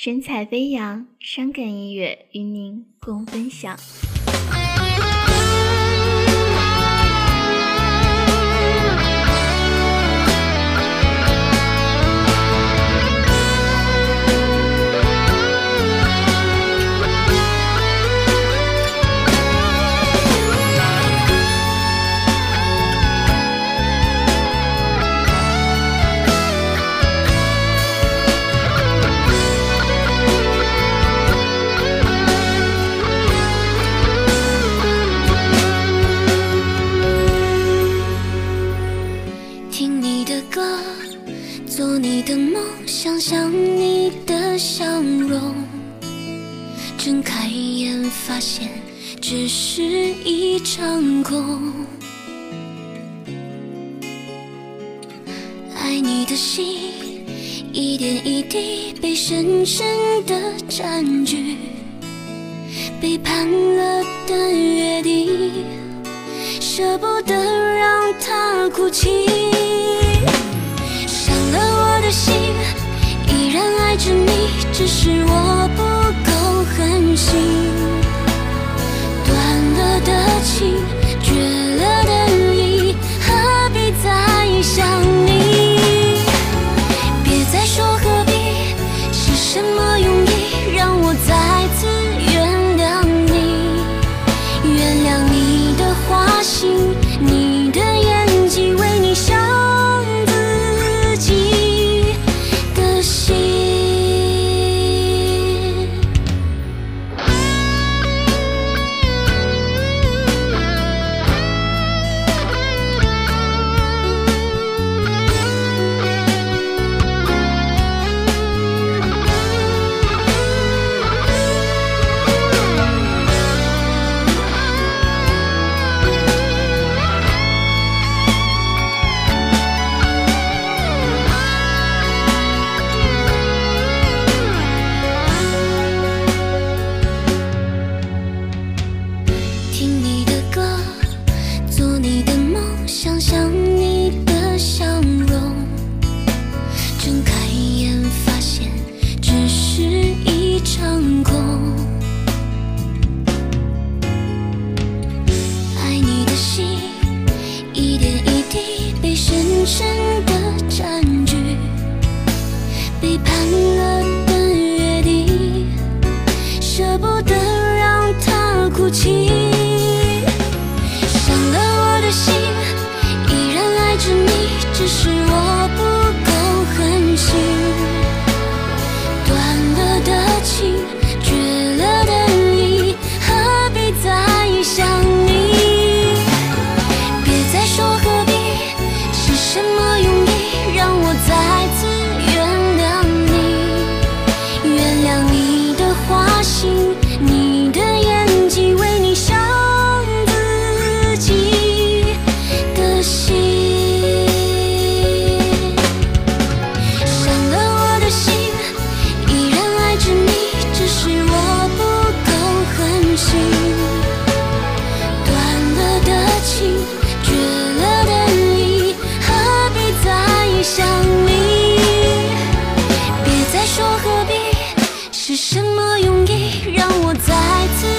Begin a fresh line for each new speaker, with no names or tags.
神采飞扬伤感音乐与您共分享。
想象你的笑容睁开眼发现只是一场空。爱你的心一点一滴被深深的占据背叛了的约定舍不得让他哭泣。心。深的占据，背叛了的约定，舍不得让他哭泣。是什么用意让我再次